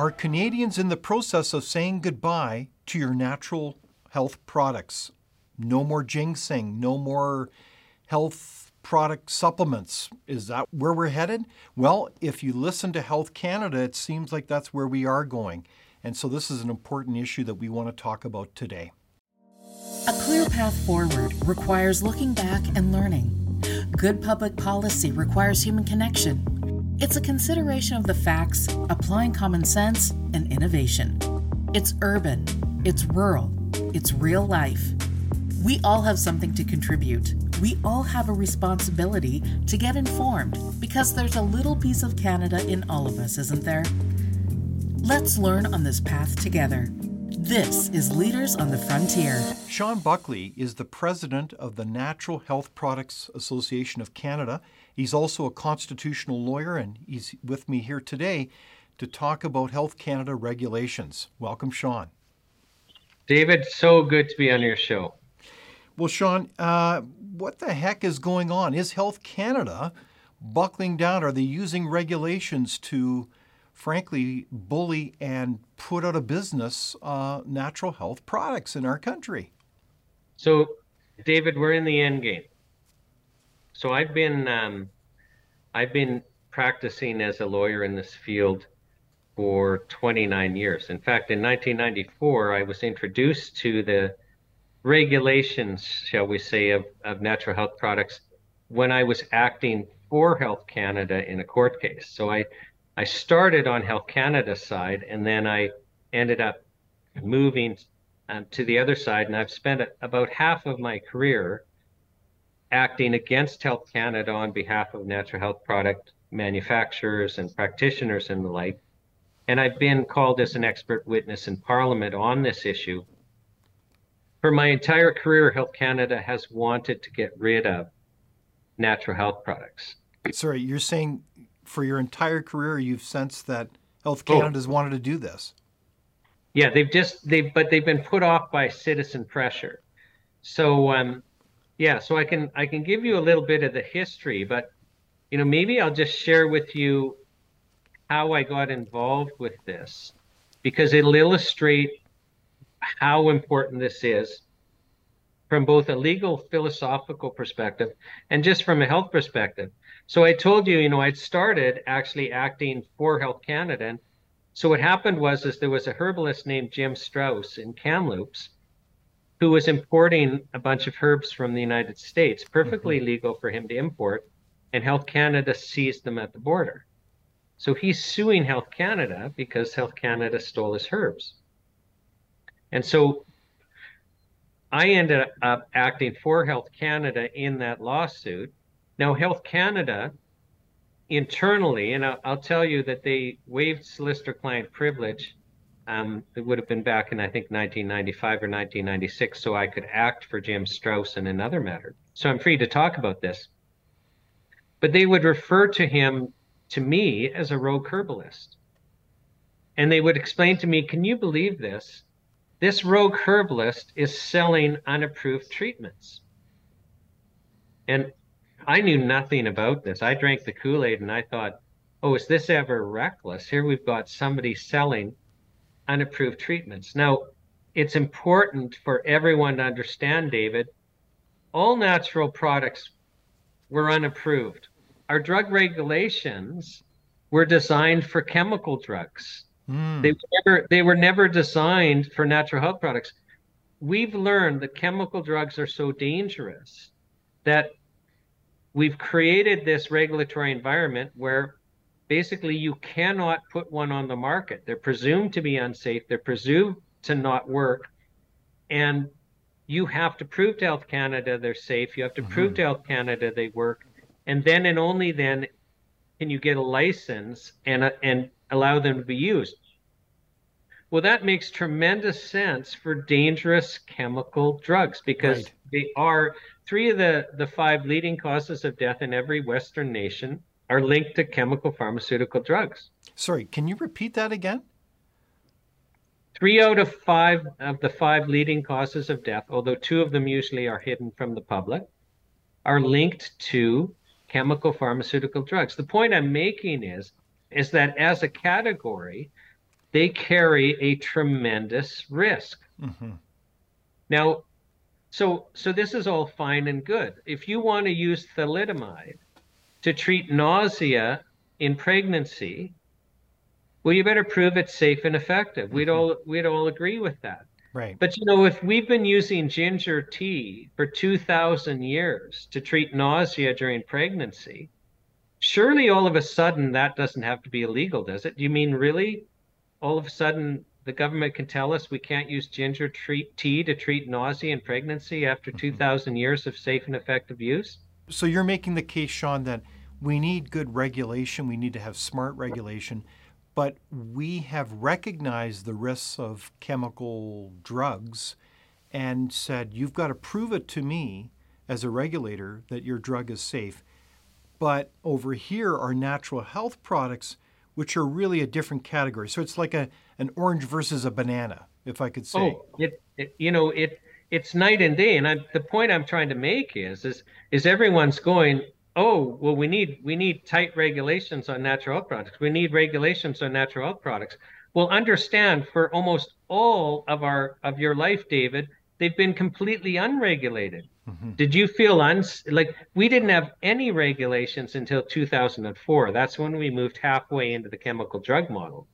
Are Canadians in the process of saying goodbye to your natural health products? No more ginseng, no more health product supplements. Is that where we're headed? Well, if you listen to Health Canada, it seems like that's where we are going. And so this is an important issue that we want to talk about today. A clear path forward requires looking back and learning. Good public policy requires human connection. It's a consideration of the facts, applying common sense, and innovation. It's urban, it's rural, it's real life. We all have something to contribute. We all have a responsibility to get informed because there's a little piece of Canada in all of us, isn't there? Let's learn on this path together. This is Leaders on the Frontier. Shawn Buckley is the president of the Natural Health Products Association of Canada. He's also a constitutional lawyer, and he's with me here today to talk about Health Canada regulations. Welcome, Shawn. David, so good to be on your show. Well, Shawn, uh, what the heck is going on? Is Health Canada buckling down? Are they using regulations to frankly, bully and put out of business uh, natural health products in our country. So, David, we're in the end game. So I've been um, I've been practicing as a lawyer in this field for 29 years. In fact, in 1994, I was introduced to the regulations, shall we say, of, of natural health products when I was acting for Health Canada in a court case. So I I started on Health Canada side, and then I ended up moving um, to the other side, and I've spent about half of my career acting against Health Canada on behalf of natural health product manufacturers and practitioners and the like. And I've been called as an expert witness in Parliament on this issue. For my entire career, Health Canada has wanted to get rid of natural health products. Sorry, you're saying for your entire career you've sensed that Health. Canada's oh. wanted to do this. Yeah, they've just they've but they've been put off by citizen pressure. So um yeah, so I can I can give you a little bit of the history, but you know, maybe I'll just share with you how I got involved with this because it'll illustrate how important this is from both a legal philosophical perspective and just from a health perspective. So I told you, you know, I'd started actually acting for Health Canada. And so what happened was is there was a herbalist named Jim Strauss in Kamloops who was importing a bunch of herbs from the United States, perfectly mm-hmm. legal for him to import, and Health Canada seized them at the border. So he's suing Health Canada because Health Canada stole his herbs. And so I ended up acting for Health Canada in that lawsuit. Now, Health Canada internally, and I'll, I'll tell you that they waived solicitor client privilege. Um, it would have been back in, I think, 1995 or 1996, so I could act for Jim Strauss in another matter. So I'm free to talk about this. But they would refer to him, to me, as a rogue herbalist. And they would explain to me, can you believe this? This rogue herbalist is selling unapproved treatments. And I knew nothing about this. I drank the Kool Aid and I thought, oh, is this ever reckless? Here we've got somebody selling unapproved treatments. Now, it's important for everyone to understand, David, all natural products were unapproved. Our drug regulations were designed for chemical drugs. Mm. They were never they were never designed for natural health products. We've learned that chemical drugs are so dangerous that we've created this regulatory environment where basically you cannot put one on the market. They're presumed to be unsafe, they're presumed to not work. And you have to prove to Health Canada they're safe. You have to mm-hmm. prove to Health Canada they work. And then and only then can you get a license and, and allow them to be used. Well, that makes tremendous sense for dangerous chemical drugs because right. they are three of the, the five leading causes of death in every Western nation are linked to chemical pharmaceutical drugs. Sorry, can you repeat that again? Three out of five of the five leading causes of death, although two of them usually are hidden from the public, are linked to chemical pharmaceutical drugs. The point I'm making is, is that as a category, they carry a tremendous risk. Mm-hmm. Now, so so this is all fine and good. If you want to use thalidomide to treat nausea in pregnancy, well, you better prove it's safe and effective. Mm-hmm. We'd all we'd all agree with that. Right. But you know, if we've been using ginger tea for two thousand years to treat nausea during pregnancy, surely all of a sudden that doesn't have to be illegal, does it? Do you mean really? All of a sudden the government can tell us we can't use ginger treat, tea to treat nausea in pregnancy after mm-hmm. 2,000 years of safe and effective use? So you're making the case, Shawn, that we need good regulation, we need to have smart regulation, but we have recognized the risks of chemical drugs and said, you've got to prove it to me as a regulator that your drug is safe. But over here are natural health products, which are really a different category. So it's like a, an orange versus a banana, if I could say. Oh, it, it you know, it it's night and day. And I, the point I'm trying to make is, is, is everyone's going, oh, well, we need we need tight regulations on natural health products. We need regulations on natural health products. Well, understand for almost all of our of your life, David, they've been completely unregulated. Mm-hmm. Did you feel uns like we didn't have any regulations until 2004? That's when we moved halfway into the chemical drug model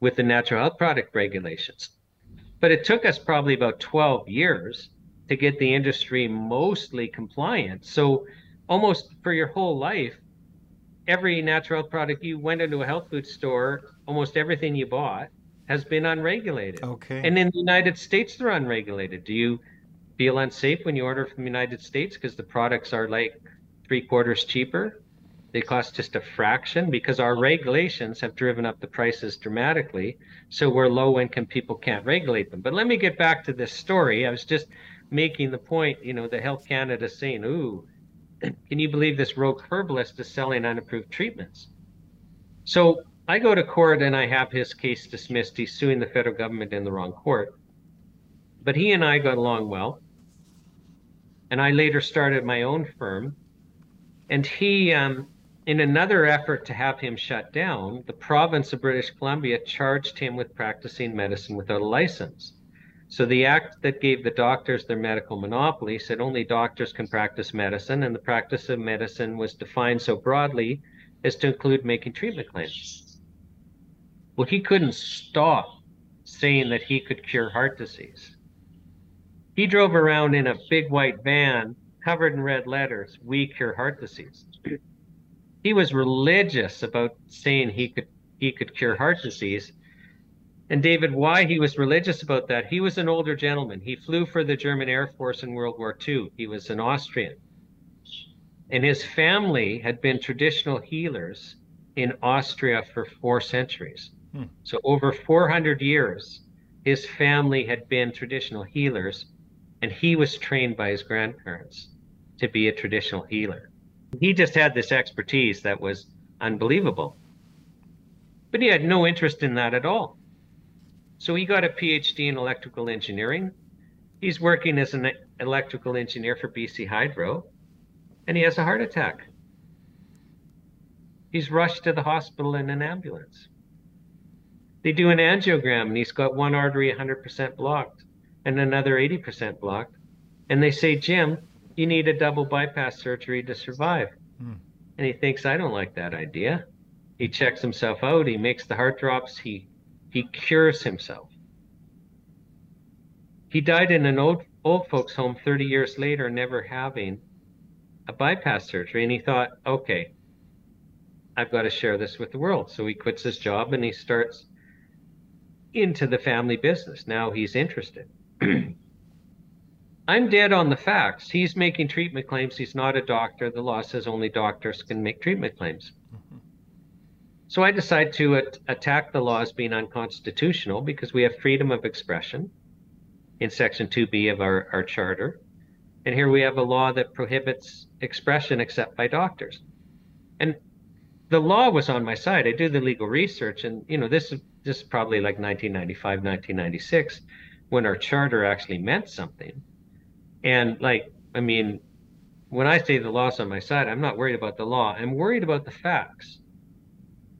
with the natural health product regulations. But it took us probably about 12 years to get the industry mostly compliant. So almost for your whole life, every natural health product you went into a health food store, almost everything you bought has been unregulated. Okay. And in the United States, they're unregulated. Do you feel unsafe when you order from the United States because the products are like three quarters cheaper? They cost just a fraction because our regulations have driven up the prices dramatically. So where low income people can't regulate them. But let me get back to this story. I was just making the point, you know, the Health Canada saying, ooh, can you believe this rogue herbalist is selling unapproved treatments? So I go to court and I have his case dismissed. He's suing the federal government in the wrong court. But he and I got along well. And I later started my own firm. And he um, in another effort to have him shut down, the province of British Columbia charged him with practicing medicine without a license. So the act that gave the doctors their medical monopoly said only doctors can practice medicine, and the practice of medicine was defined so broadly as to include making treatment claims. Well, he couldn't stop saying that he could cure heart disease. He drove around in a big white van covered in red letters, We Cure Heart Disease he was religious about saying he could he could cure heart disease. And David, why he was religious about that? He was an older gentleman. He flew for the German Air Force in World War II. He was an Austrian. And his family had been traditional healers in Austria for four centuries. Hmm. So over 400 years, his family had been traditional healers, and he was trained by his grandparents to be a traditional healer. He just had this expertise that was unbelievable. But he had no interest in that at all. So he got a PhD in electrical engineering. He's working as an electrical engineer for BC Hydro, and he has a heart attack. He's rushed to the hospital in an ambulance. They do an angiogram, and he's got one artery 100% blocked and another 80% blocked. And they say, Jim, you need a double bypass surgery to survive. Mm. And he thinks, I don't like that idea. He checks himself out. He makes the heart drops. He he cures himself. He died in an old old folks home 30 years later, never having a bypass surgery. And he thought, okay, I've got to share this with the world. So he quits his job and he starts into the family business. Now he's interested. I'm dead on the facts. He's making treatment claims. He's not a doctor. The law says only doctors can make treatment claims. Mm-hmm. So I decide to at- attack the law as being unconstitutional because we have freedom of expression in Section 2B of our, our charter. And here we have a law that prohibits expression except by doctors. And the law was on my side. I do the legal research, and you know this is this is probably like 1995, 1996, when our charter actually meant something. And like, I mean, when I say the law's on my side, I'm not worried about the law. I'm worried about the facts.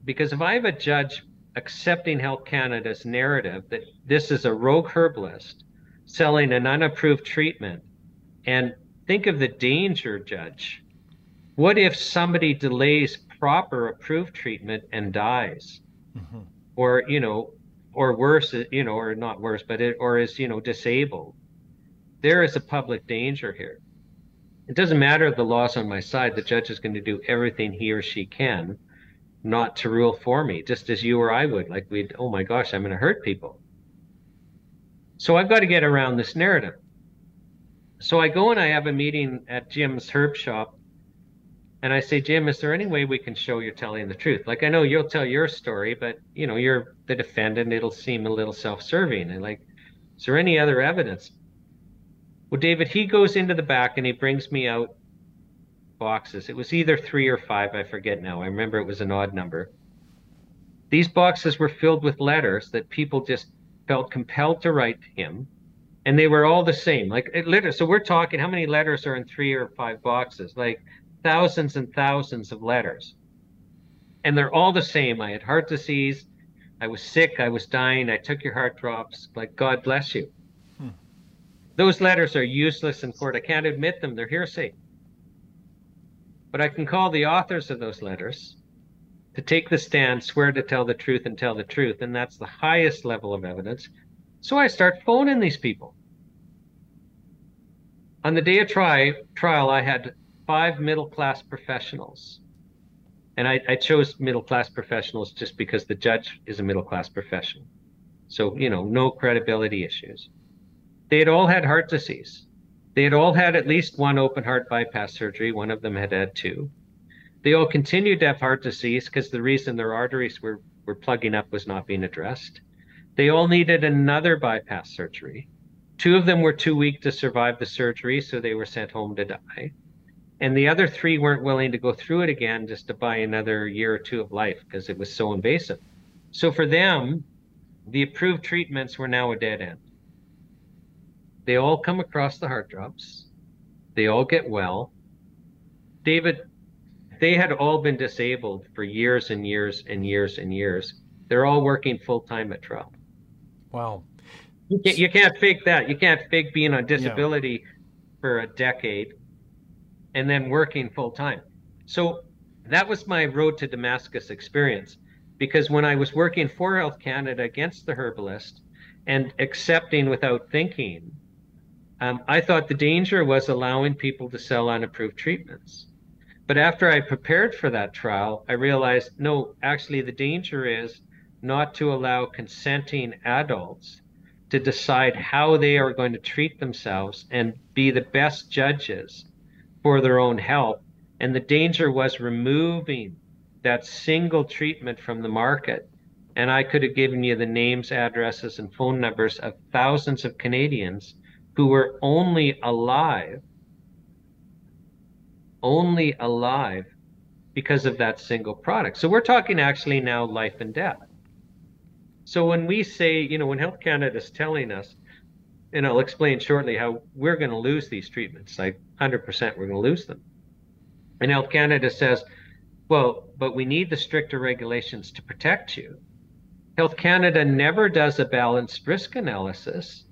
Because if I have a judge accepting Health Canada's narrative that this is a rogue herbalist selling an unapproved treatment. And think of the danger, Judge. What if somebody delays proper approved treatment and dies? Mm-hmm. Or, you know, or worse, you know, or not worse, but it, or is, you know, disabled. There is a public danger here. It doesn't matter if the law's on my side, the judge is going to do everything he or she can not to rule for me, just as you or I would. Like we'd, oh my gosh, I'm going to hurt people. So I've got to get around this narrative. So I go and I have a meeting at Jim's herb shop. And I say, Jim, is there any way we can show you're telling the truth? Like I know you'll tell your story, but you know, you're the defendant, it'll seem a little self-serving. And like, is there any other evidence? Well, David, he goes into the back and he brings me out boxes. It was either three or five, I forget now. I remember it was an odd number. These boxes were filled with letters that people just felt compelled to write to him, and they were all the same. Like letters. So we're talking how many letters are in three or five boxes? Like thousands and thousands of letters, and they're all the same. I had heart disease. I was sick. I was dying. I took your heart drops. Like God bless you. Hmm. Those letters are useless in court. I can't admit them. They're hearsay. But I can call the authors of those letters to take the stand, swear to tell the truth and tell the truth. And that's the highest level of evidence. So I start phoning these people. On the day of try, trial, I had five middle class professionals. And I, I chose middle class professionals just because the judge is a middle class professional. So, you know, no credibility issues. They had all had heart disease. They had all had at least one open heart bypass surgery. One of them had had two. They all continued to have heart disease because the reason their arteries were, were plugging up was not being addressed. They all needed another bypass surgery. Two of them were too weak to survive the surgery, so they were sent home to die. And the other three weren't willing to go through it again just to buy another year or two of life because it was so invasive. So for them, the approved treatments were now a dead end. They all come across the heart drops. They all get well. David, they had all been disabled for years and years and years and years. They're all working full time at trial. Wow. You can't, you can't fake that. You can't fake being on disability yeah. for a decade and then working full time. So that was my road to Damascus experience because when I was working for Health Canada against the herbalist and accepting without thinking um, I thought the danger was allowing people to sell unapproved treatments. But after I prepared for that trial, I realized no, actually, the danger is not to allow consenting adults to decide how they are going to treat themselves and be the best judges for their own health. And the danger was removing that single treatment from the market. And I could have given you the names, addresses, and phone numbers of thousands of Canadians who were only alive, only alive because of that single product. So we're talking actually now life and death. So when we say, you know, when Health Canada is telling us, and I'll explain shortly how we're going to lose these treatments, like 100% we're going to lose them. And Health Canada says, well, but we need the stricter regulations to protect you. Health Canada never does a balanced risk analysis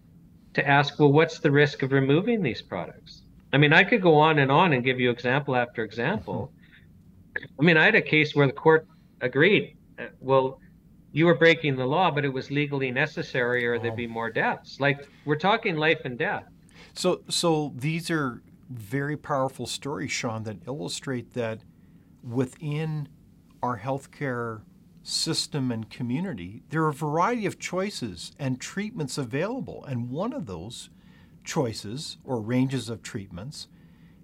to ask, well, what's the risk of removing these products? I mean, I could go on and on and give you example after example. I mean, I had a case where the court agreed, uh, well, you were breaking the law, but it was legally necessary, or there'd be more deaths. Like we're talking life and death. So, so these are very powerful stories, Shawn, that illustrate that within our healthcare system and community, there are a variety of choices and treatments available. And one of those choices or ranges of treatments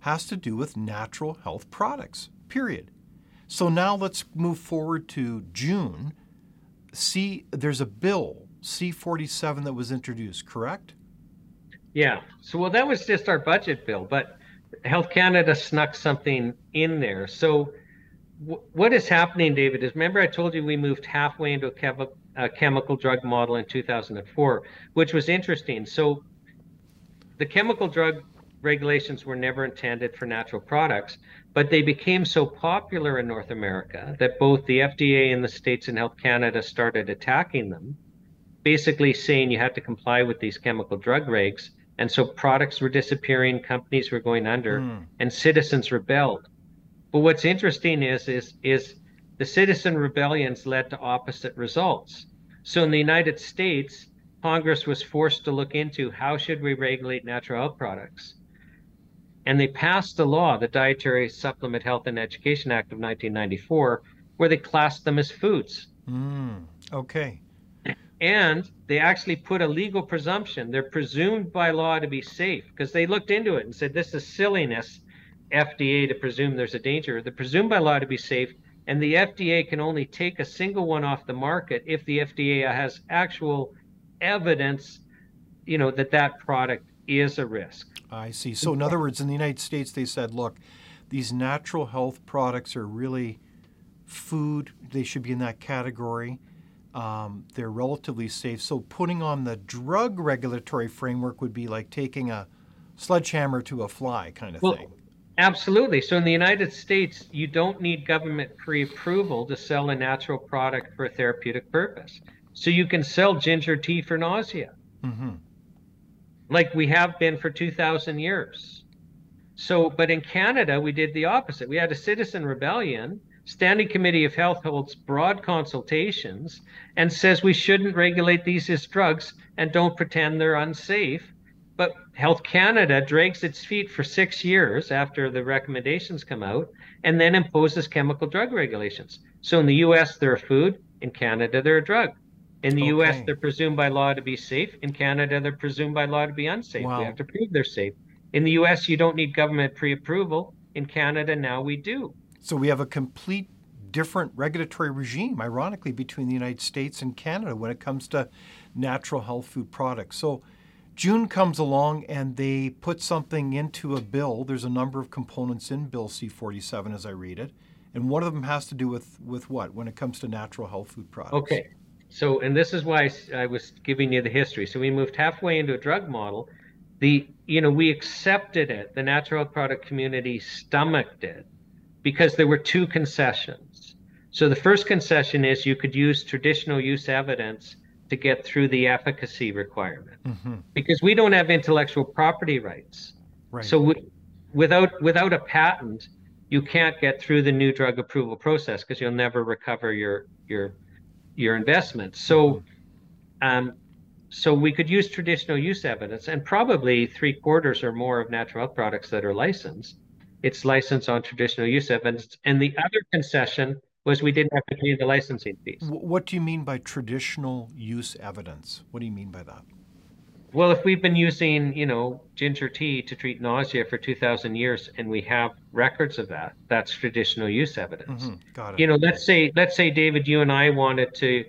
has to do with natural health products, period. So now let's move forward to June. See, there's a bill, C47, that was introduced, correct? Yeah. So, well, that was just our budget bill, but Health Canada snuck something in there. So, what is happening, David, is remember I told you we moved halfway into a, a chemical drug model in 2004, which was interesting. So the chemical drug regulations were never intended for natural products, but they became so popular in North America that both the FDA in the States and Health Canada started attacking them, basically saying you had to comply with these chemical drug regs. And so products were disappearing, companies were going under, mm. and citizens rebelled. But what's interesting is, is, is the citizen rebellions led to opposite results. So in the United States, Congress was forced to look into how should we regulate natural health products and they passed a law, the Dietary Supplement Health and Education Act of 1994, where they classed them as foods. Mm, okay. And they actually put a legal presumption. They're presumed by law to be safe because they looked into it and said this is silliness, FDA to presume there's a danger. They're presumed by law to be safe, and the FDA can only take a single one off the market if the FDA has actual evidence, you know, that that product is a risk. I see. So, in other words, in the United States, they said, look, these natural health products are really food. They should be in that category. Um, they're relatively safe. So, putting on the drug regulatory framework would be like taking a sledgehammer to a fly kind of well, thing. Absolutely. So, in the United States, you don't need government pre approval to sell a natural product for a therapeutic purpose. So, you can sell ginger tea for nausea. Mm-hmm like we have been for 2,000 years. So, but in Canada, we did the opposite. We had a citizen rebellion. Standing Committee of Health holds broad consultations and says we shouldn't regulate these as drugs and don't pretend they're unsafe. But Health Canada drags its feet for six years after the recommendations come out and then imposes chemical drug regulations. So in the US, they're a food. In Canada, they're a drug. In the okay. US, they're presumed by law to be safe. In Canada, they're presumed by law to be unsafe. Wow. We have to prove they're safe. In the US, you don't need government pre approval. In Canada, now we do. So we have a complete different regulatory regime, ironically, between the United States and Canada when it comes to natural health food products. So June comes along and they put something into a bill. There's a number of components in Bill C 47 as I read it. And one of them has to do with, with what when it comes to natural health food products? Okay so and this is why I was giving you the history. So we moved halfway into a drug model. The you know we accepted it. The natural product community stomached it because there were two concessions. So the first concession is you could use traditional use evidence to get through the efficacy requirement mm-hmm. because we don't have intellectual property rights. Right. So we, without without a patent, you can't get through the new drug approval process because you'll never recover your your your investment. So, um, so we could use traditional use evidence, and probably three quarters or more of natural health products that are licensed, it's licensed on traditional use evidence. And the other concession was we didn't have to pay the licensing fees. What do you mean by traditional use evidence? What do you mean by that? Well, if we've been using, you know, ginger tea to treat nausea for 2,000 years and we have records of that, that's traditional use evidence. Mm-hmm. Got it. You know, let's say, let's say, David, you and I wanted to,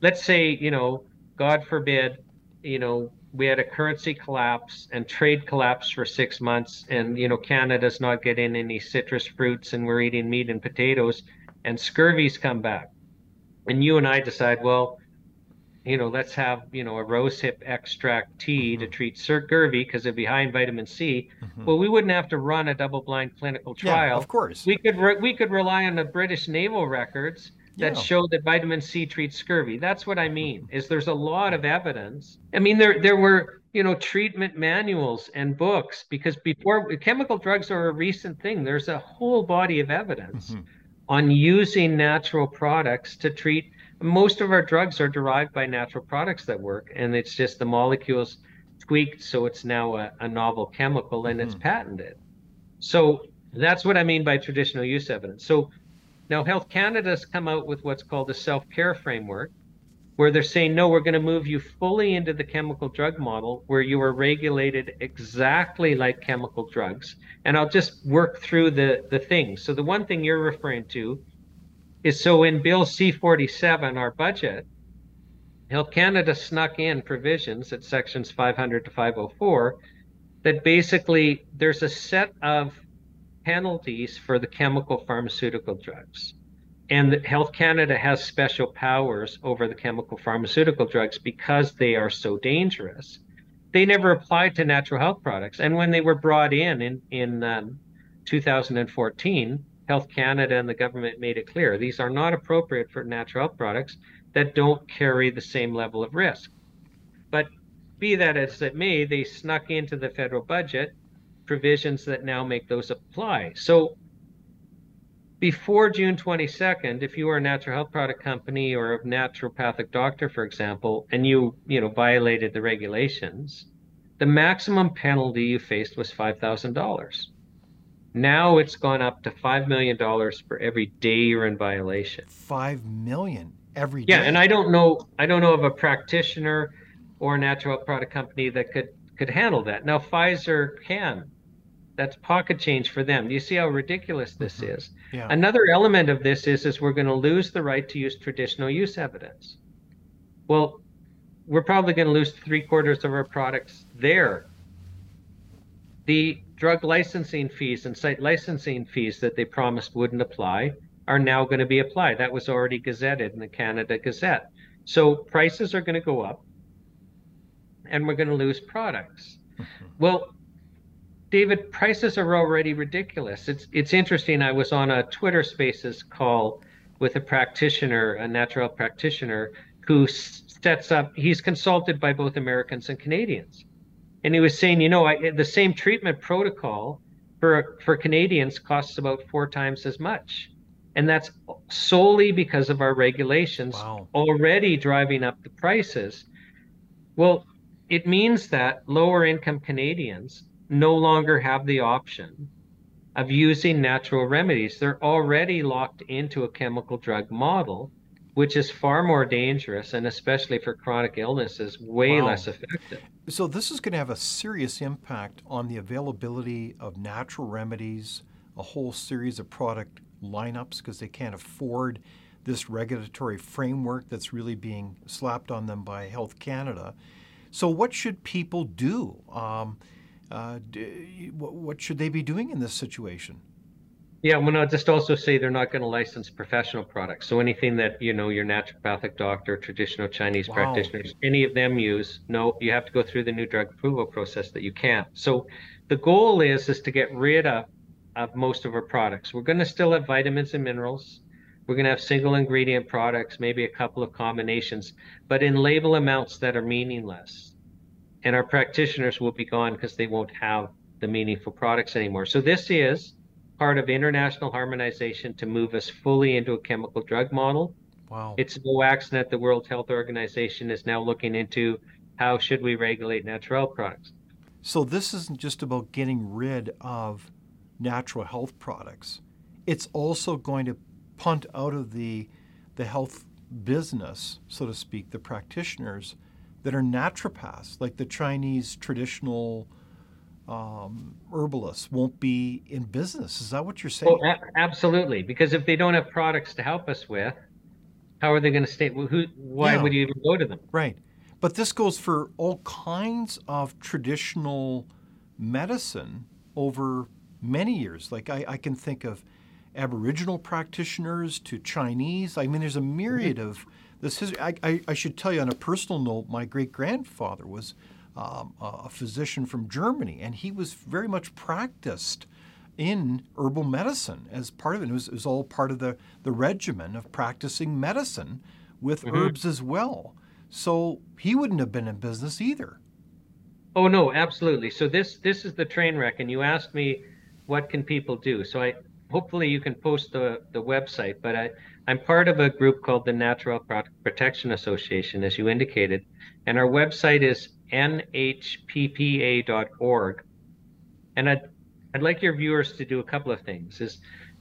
let's say, you know, God forbid, you know, we had a currency collapse and trade collapse for six months, and you know, Canada's not getting any citrus fruits, and we're eating meat and potatoes, and scurvy's come back, and you and I decide, well, you know, let's have, you know, a rosehip extract tea mm-hmm. to treat scurvy because it'd be high in vitamin C. Mm-hmm. Well, we wouldn't have to run a double-blind clinical trial. Yeah, of course. We could re- we could rely on the British naval records that yeah. show that vitamin C treats scurvy. That's what I mean. Mm-hmm. Is there's a lot of evidence. I mean, there there were you know treatment manuals and books because before chemical drugs are a recent thing. There's a whole body of evidence mm-hmm. On using natural products to treat most of our drugs are derived by natural products that work, and it's just the molecules tweaked so it's now a, a novel chemical and mm-hmm. it's patented. So that's what I mean by traditional use evidence. So now Health Canada's come out with what's called a self-care framework, where they're saying, no, we're going to move you fully into the chemical drug model where you are regulated exactly like chemical drugs. And I'll just work through the, the things. So the one thing you're referring to is so in Bill C47, our budget, Health Canada snuck in provisions at sections 500 to 504 that basically there's a set of penalties for the chemical pharmaceutical drugs. And Health Canada has special powers over the chemical pharmaceutical drugs because they are so dangerous. They never applied to natural health products. And when they were brought in in, in um, 2014, Health Canada and the government made it clear these are not appropriate for natural health products that don't carry the same level of risk. But be that as it may, they snuck into the federal budget provisions that now make those apply. So before June 22nd, if you were a natural health product company or a naturopathic doctor, for example, and you, you know, violated the regulations, the maximum penalty you faced was $5,000. Now it's gone up to $5 million for every day you're in violation. 5 million every day. Yeah, and I don't know I don't know of a practitioner or a natural health product company that could could handle that. Now Pfizer can. That's pocket change for them. Do you see how ridiculous this mm-hmm. is? Yeah. Another element of this is is we're going to lose the right to use traditional use evidence. Well, we're probably going to lose three quarters of our products there. The drug licensing fees and site licensing fees that they promised wouldn't apply are now going to be applied. That was already gazetted in the Canada Gazette. So prices are going to go up and we're going to lose products. Mm-hmm. Well, David, prices are already ridiculous. It's it's interesting. I was on a Twitter Spaces call with a practitioner, a natural practitioner, who sets up. He's consulted by both Americans and Canadians, and he was saying, you know, I, the same treatment protocol for for Canadians costs about four times as much, and that's solely because of our regulations wow. already driving up the prices. Well, it means that lower income Canadians no longer have the option of using natural remedies. They're already locked into a chemical drug model, which is far more dangerous and, especially for chronic illnesses, way wow. less effective. So, this is going to have a serious impact on the availability of natural remedies, a whole series of product lineups, because they can't afford this regulatory framework that's really being slapped on them by Health Canada. So, what should people do? Um, uh, what should they be doing in this situation? Yeah, well, I'll just also say they're not going to license professional products. So anything that you know your naturopathic doctor, traditional Chinese wow. practitioners, any of them use, no, you have to go through the new drug approval process that you can't. So the goal is is to get rid of of most of our products. We're going to still have vitamins and minerals. We're going to have single ingredient products, maybe a couple of combinations, but in label amounts that are meaningless and our practitioners will be gone because they won't have the meaningful products anymore. So this is part of international harmonization to move us fully into a chemical drug model. Wow. It's no accident the World Health Organization is now looking into how should we regulate natural products. So this isn't just about getting rid of natural health products. It's also going to punt out of the the health business, so to speak, the practitioners that are naturopaths, like the Chinese traditional um, herbalists, won't be in business. Is that what you're saying? Oh, a- absolutely. Because if they don't have products to help us with, how are they going to stay? Who? Why yeah. would you even go to them? Right. But this goes for all kinds of traditional medicine over many years. Like I, I can think of Aboriginal practitioners to Chinese. I mean, there's a myriad mm-hmm. of this history. I, I, I, should tell you on a personal note, my great grandfather was um, a physician from Germany, and he was very much practiced in herbal medicine as part of it. It was, it was all part of the, the regimen of practicing medicine with mm-hmm. herbs as well. So he wouldn't have been in business either. Oh no, absolutely. So this this is the train wreck, and you asked me what can people do. So I hopefully you can post the the website, but I I'm part of a group called the Natural Product Protection Association, as you indicated, and our website is nhppa.org. And I'd, I'd like your viewers to do a couple of things. Is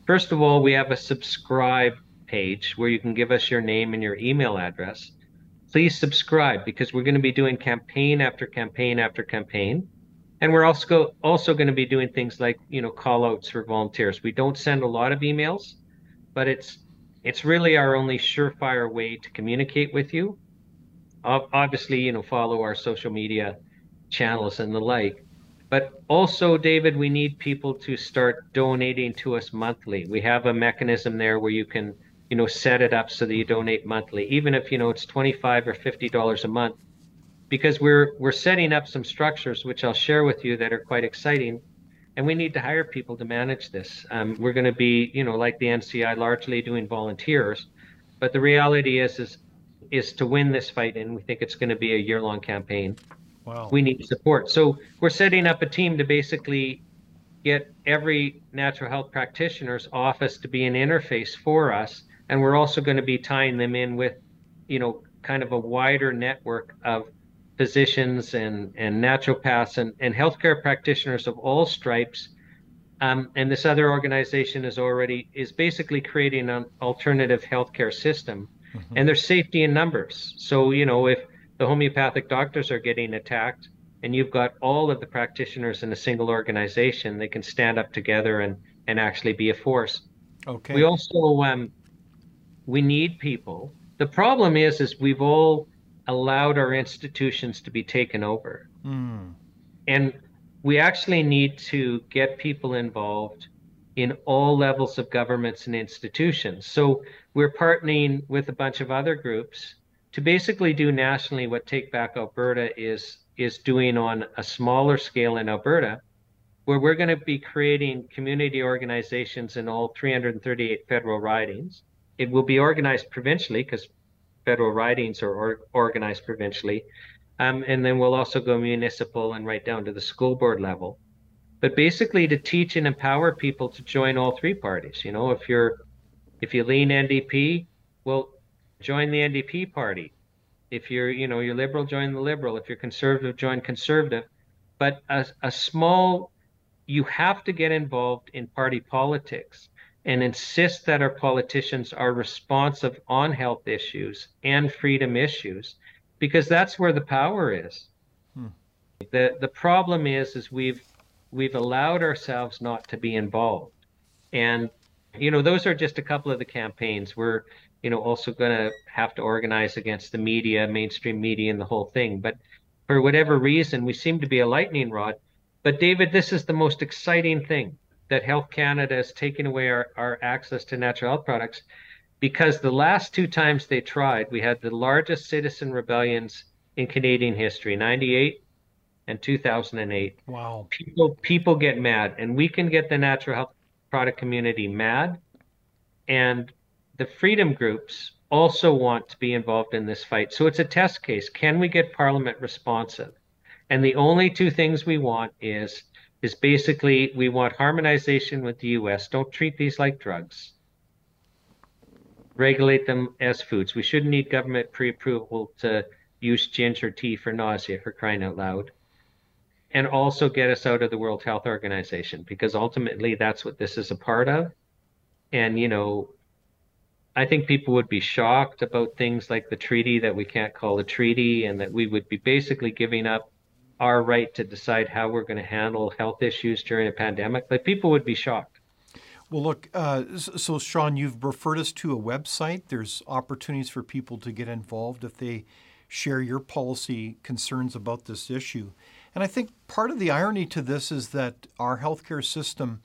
first of all, we have a subscribe page where you can give us your name and your email address. Please subscribe because we're going to be doing campaign after campaign after campaign. And we're also also going to be doing things like, you know, call outs for volunteers. We don't send a lot of emails, but it's it's really our only surefire way to communicate with you. Obviously, you know, follow our social media channels and the like. But also, David, we need people to start donating to us monthly. We have a mechanism there where you can, you know, set it up so that you donate monthly, even if you know it's twenty-five or fifty dollars a month, because we're we're setting up some structures which I'll share with you that are quite exciting, and we need to hire people to manage this. Um, we're going to be, you know, like the NCI, largely doing volunteers, but the reality is, is, is to win this fight, and we think it's going to be a year-long campaign. Wow. We need support. So we're setting up a team to basically get every natural health practitioner's office to be an interface for us, and we're also going to be tying them in with, you know, kind of a wider network of physicians and, and naturopaths and, and healthcare practitioners of all stripes. Um, and this other organization is already is basically creating an alternative healthcare system. Mm-hmm. And there's safety in numbers. So, you know, if the homeopathic doctors are getting attacked and you've got all of the practitioners in a single organization, they can stand up together and, and actually be a force. Okay. We also um, we need people. The problem is is we've all allowed our institutions to be taken over. Mm. And we actually need to get people involved in all levels of governments and institutions. So we're partnering with a bunch of other groups to basically do nationally what Take Back Alberta is is doing on a smaller scale in Alberta, where we're going to be creating community organizations in all 338 federal ridings. It will be organized provincially because federal ridings are or, organized provincially. Um, and then we'll also go municipal and right down to the school board level. But basically to teach and empower people to join all three parties. You know, if you're if you lean NDP, well, join the NDP party. If you're, you know, you're liberal, join the liberal. If you're conservative, join conservative. But a, a small, you have to get involved in party politics and insist that our politicians are responsive on health issues and freedom issues because that's where the power is. Hmm. the the problem is is we've we've allowed ourselves not to be involved. And you know those are just a couple of the campaigns. We're you know also going to have to organize against the media mainstream media and the whole thing. But for whatever reason we seem to be a lightning rod. But david this is the most exciting thing that Health Canada is taking away our, our access to natural health products because the last two times they tried, we had the largest citizen rebellions in Canadian history, 98 and 2008. Wow. People people get mad and we can get the natural health product community mad and the freedom groups also want to be involved in this fight. So it's a test case. Can we get parliament responsive? And the only two things we want is is basically we want harmonization with the US. Don't treat these like drugs. Regulate them as foods. We shouldn't need government pre approval to use ginger tea for nausea, for crying out loud. And also get us out of the World Health Organization because ultimately that's what this is a part of. And, you know, I think people would be shocked about things like the treaty that we can't call a treaty and that we would be basically giving up our right to decide how we're going to handle health issues during a pandemic. Like people would be shocked. Well, look, uh, so Shawn, you've referred us to a website. There's opportunities for people to get involved if they share your policy concerns about this issue. And I think part of the irony to this is that our healthcare system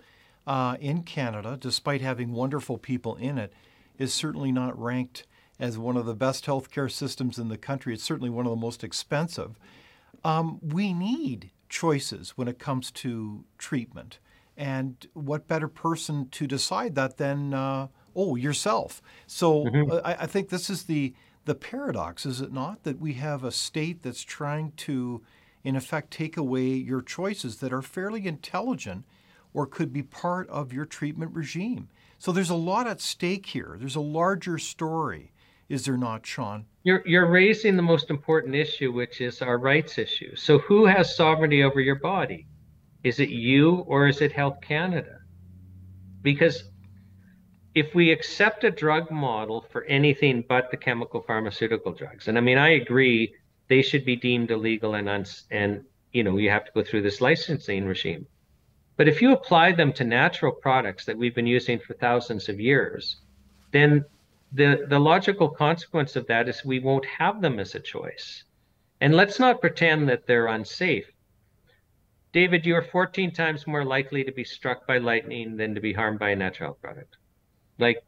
uh, in Canada, despite having wonderful people in it, is certainly not ranked as one of the best healthcare systems in the country. It's certainly one of the most expensive. Um, we need choices when it comes to treatment. And what better person to decide that than, uh, oh, yourself? So mm-hmm. Uh, I, I, think this is the, the paradox, is it not? That we have a state that's trying to, in effect, take away your choices that are fairly intelligent or could be part of your treatment regime. So there's a lot at stake here. There's a larger story is there not, Shawn? You're you're raising the most important issue, which is our rights issue. So who has sovereignty over your body? Is it you or is it Health Canada? Because if we accept a drug model for anything but the chemical pharmaceutical drugs, and I mean I agree they should be deemed illegal and uns- and you know you have to go through this licensing regime. But if you apply them to natural products that we've been using for thousands of years, then the the logical consequence of that is we won't have them as a choice. And let's not pretend that they're unsafe. David, you are 14 times more likely to be struck by lightning than to be harmed by a natural product. Like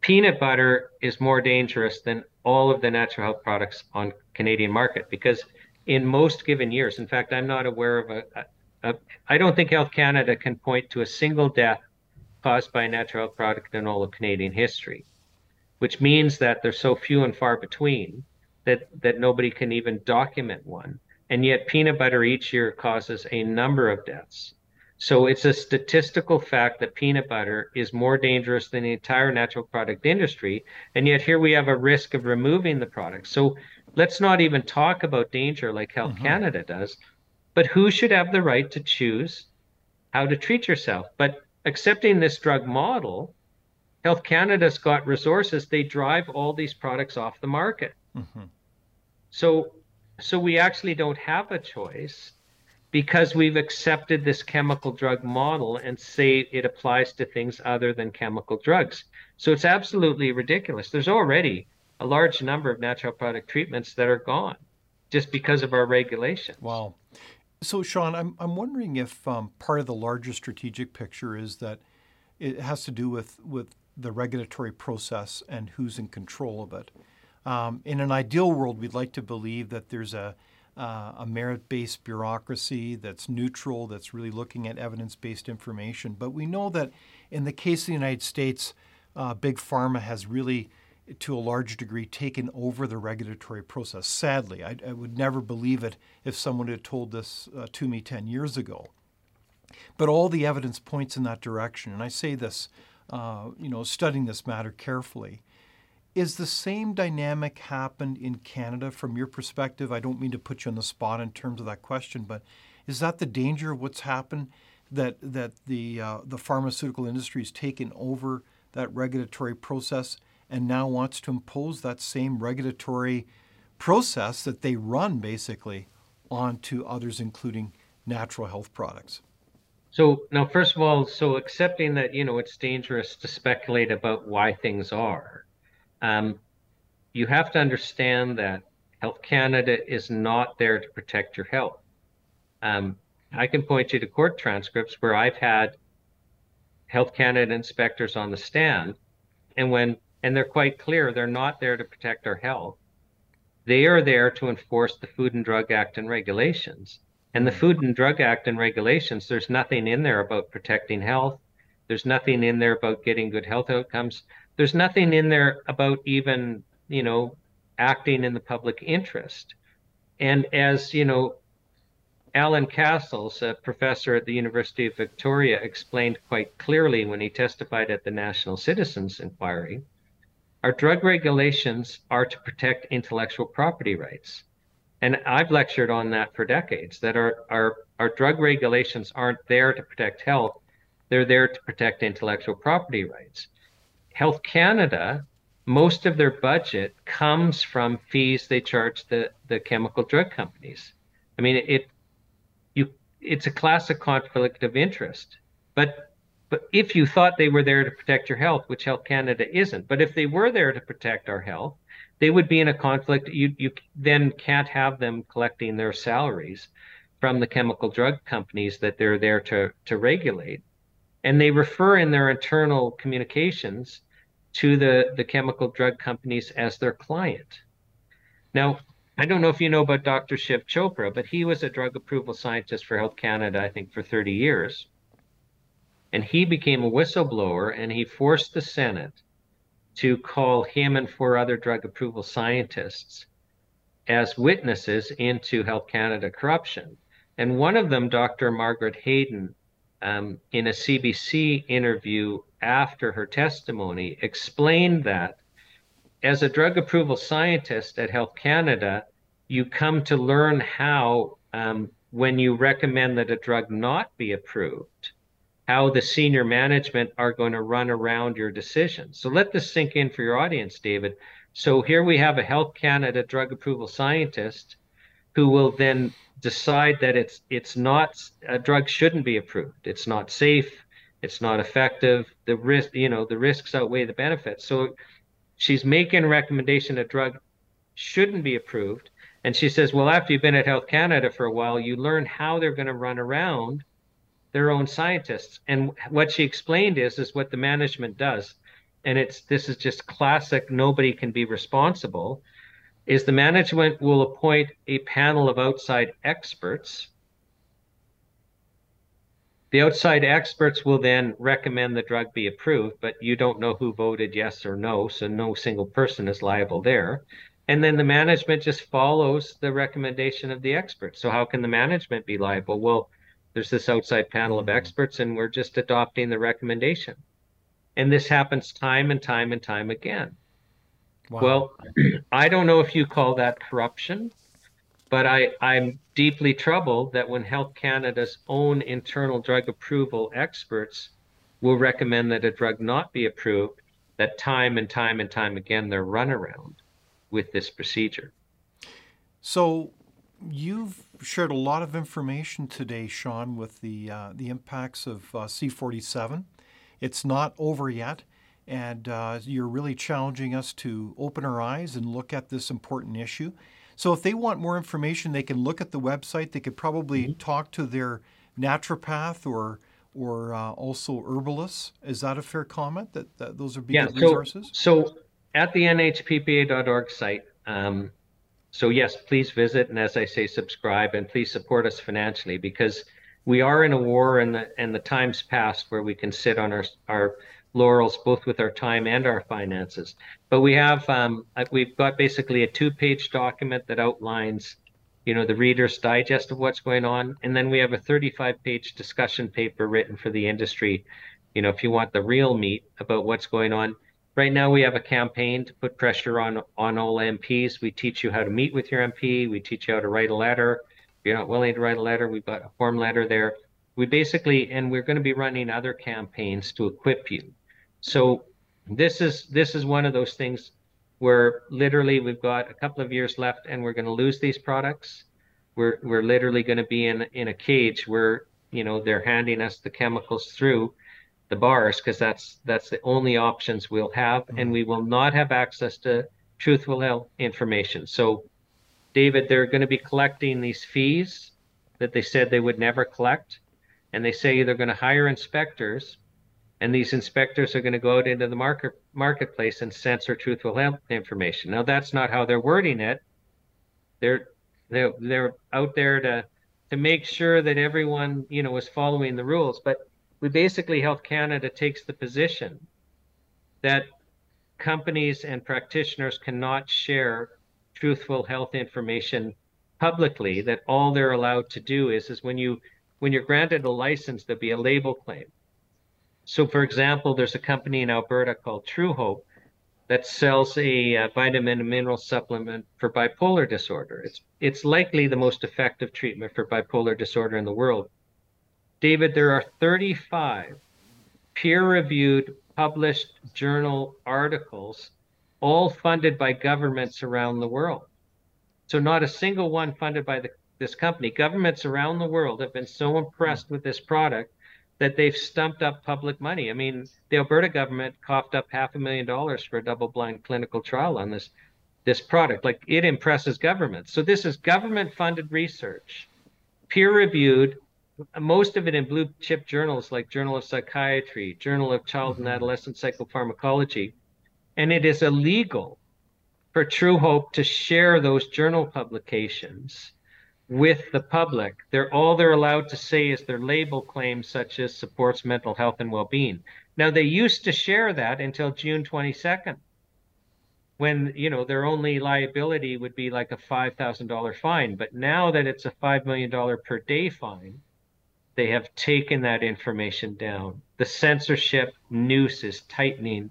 peanut butter is more dangerous than all of the natural health products on Canadian market because in most given years, in fact, I'm not aware of a, Uh, don't think Health Canada can point to a single death caused by a natural health product in all of Canadian history, which means that they're so few and far between that, that nobody can even document one. And yet, peanut butter each year causes a number of deaths. So it's a statistical fact that peanut butter is more dangerous than the entire natural product industry. And yet here we have a risk of removing the product. So let's not even talk about danger like Health mm-hmm. Canada does, but who should have the right to choose how to treat yourself? But accepting this drug model, Health Canada's got resources. They drive all these products off the market. Mm-hmm. So, so we actually don't have a choice because we've accepted this chemical drug model and say it applies to things other than chemical drugs. So it's absolutely ridiculous. There's already a large number of natural product treatments that are gone just because of our regulations. Wow. So, Shawn, I'm, I'm wondering if um, part of the larger strategic picture is that it has to do with, with the regulatory process and who's in control of it. Um, in an ideal world, we'd like to believe that there's a uh, a merit based bureaucracy that's neutral, that's really looking at evidence based information. But we know that in the case of the United States, uh, Big Pharma has really, to a large degree, taken over the regulatory process. Sadly, I, I would never believe it if someone had told this uh, to me 10 years ago. But all the evidence points in that direction. And I say this, uh, you know, studying this matter carefully. Is the same dynamic happened in Canada from your perspective? I don't mean to put you on the spot in terms of that question, but is that the danger of what's happened that that the uh, the pharmaceutical industry has taken over that regulatory process and now wants to impose that same regulatory process that they run basically onto others, including natural health products? So now, first of all, so accepting that you know it's dangerous to speculate about why things are um, you have to understand that Health Canada is not there to protect your health. Um, I can point you to court transcripts where I've had Health Canada inspectors on the stand, and when and they're quite clear they're not there to protect our health. They are there to enforce the Food and Drug Act and regulations. And the Food and Drug Act and regulations, there's nothing in there about protecting health. There's nothing in there about getting good health outcomes. There's nothing in there about even you know acting in the public interest. And as you know Alan Cassels a professor at the university of victoria explained quite clearly when he testified at the national citizens inquiry our drug regulations are to protect intellectual property rights and i've lectured on that for decades that our, our, our drug regulations aren't there to protect health they're there to protect intellectual property rights Health Canada, most of their budget comes from fees they charge the, the chemical drug companies. I mean, it you it's a classic conflict of interest. But but if you thought they were there to protect your health, which Health Canada isn't, but if they were there to protect our health, they would be in a conflict. You you then can't have them collecting their salaries from the chemical drug companies that they're there to to regulate and they refer in their internal communications to the, the chemical drug companies as their client. Now, I don't know if you know about Dr. Shiv Chopra, but he was a drug approval scientist for Health Canada, I think, for 30 years. And he became a whistleblower and he forced the Senate to call him and four other drug approval scientists as witnesses into Health Canada corruption. And one of them, Dr. Margaret Haydon, um, in a CBC interview after her testimony, explained that as a drug approval scientist at Health Canada, you come to learn how, um, when you recommend that a drug not be approved, how the senior management are going to run around your decision. So let this sink in for your audience, David. So here we have a Health Canada drug approval scientist who will then decide that it's it's not a drug shouldn't be approved. It's not safe. It's not effective. The risk, you know, the risks outweigh the benefits. So she's making a recommendation a drug shouldn't be approved. And she says, well, after you've been at Health Canada for a while, you learn how they're going to run around their own scientists. And what she explained is is what the management does. And it's this is just classic nobody can be responsible is the management will appoint a panel of outside experts The outside experts will then recommend the drug be approved, but you don't know who voted yes or no, so no single person is liable there. And then the management just follows the recommendation of the experts. So how can the management be liable? Well, there's this outside panel of experts, and we're just adopting the recommendation. And this happens time and time and time again. Wow. Well, I don't know if you call that corruption, but I, I'm deeply troubled that when Health Canada's own internal drug approval experts will recommend that a drug not be approved, that time and time and time again they're run around with this procedure. So you've shared a lot of information today, Shawn, with the uh, the impacts of uh, C47. It's not over yet, and uh, you're really challenging us to open our eyes and look at this important issue. So, if they want more information, they can look at the website. They could probably mm-hmm. talk to their naturopath or or uh, also herbalists. Is that a fair comment? That, that those are yeah, good so, resources. So, at the nhppa.org site. Um, so yes, please visit and as I say, subscribe and please support us financially because we are in a war and the and the times past where we can sit on our our laurels both with our time and our finances. But we have um, we've got basically a two-page document that outlines, you know, the Reader's Digest of what's going on, and then we have a 35-page discussion paper written for the industry. You know, if you want the real meat about what's going on, Right now, we have a campaign to put pressure on on all MPs. We teach you how to meet with your MP. We teach you how to write a letter. If you're not willing to write a letter, we've got a form letter there. We basically, and we're going to be running other campaigns to equip you. So this is this is one of those things where literally we've got a couple of years left, and we're going to lose these products. We're we're literally going to be in in a cage where you know they're handing us the chemicals through the bars because that's that's the only options we'll have mm-hmm. and we will not have access to truthful information. So david they're going to be collecting these fees that they said they would never collect and they say they're going to hire inspectors and these inspectors are going to go out into the market marketplace and censor truthful information. Now that's not how they're wording it. They're they're, they're out there to to make sure that everyone you know is following the rules but we basically Health Canada takes the position that companies and practitioners cannot share truthful health information publicly that all they're allowed to do is is when you when you're granted a license there'll be a label claim. So for example there's a company in alberta called Truehope that sells a, a vitamin and mineral supplement for bipolar disorder. It's it's likely the most effective treatment for bipolar disorder in the world David, there are 35 peer reviewed published journal articles, all funded by governments around the world. So, not a single one funded by the, this company. Governments around the world have been so impressed with this product that they've stumped up public money. I mean, the Alberta government coughed up half a million dollars for a double blind clinical trial on this this product. Like it impresses governments. So this is government funded research, peer reviewed, most of it in blue chip journals like Journal of Psychiatry, Journal of Child and mm-hmm. Adolescent Psychopharmacology. And it is illegal for Truehope to share those journal publications with the public. They're all they're allowed to say is their label claims such as supports mental health and well-being. Now they used to share that until June 22nd when you know their only liability would be like a $5,000 fine, but now that it's a 5 million dollar per day fine, they have taken that information down. The censorship noose is tightening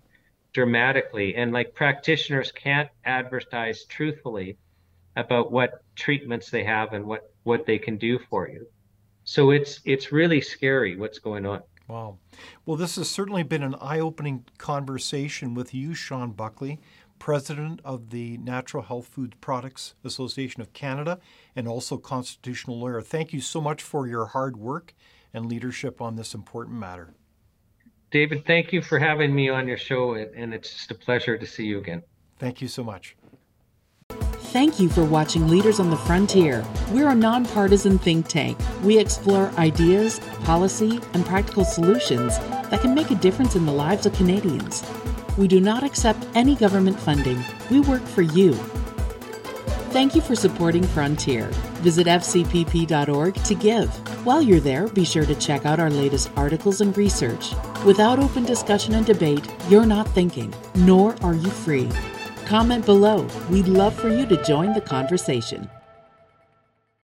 dramatically, and like practitioners can't advertise truthfully about what treatments they have and what what they can do for you. So it's it's really scary what's going on. Wow. Well, this has certainly been an eye-opening conversation with you, Shawn Buckley president of the Natural Health Food Products Association of Canada and also constitutional lawyer. Thank you so much for your hard work and leadership on this important matter. David, thank you for having me on your show, and it's just a pleasure to see you again. Thank you so much. Thank you for watching Leaders on the Frontier. We're a nonpartisan think tank. We explore ideas, policy, and practical solutions that can make a difference in the lives of Canadians. We do not accept any government funding. We work for you. Thank you for supporting Frontier. Visit fcpp.org to give. While you're there, be sure to check out our latest articles and research. Without open discussion and debate, you're not thinking, nor are you free. Comment below. We'd love for you to join the conversation.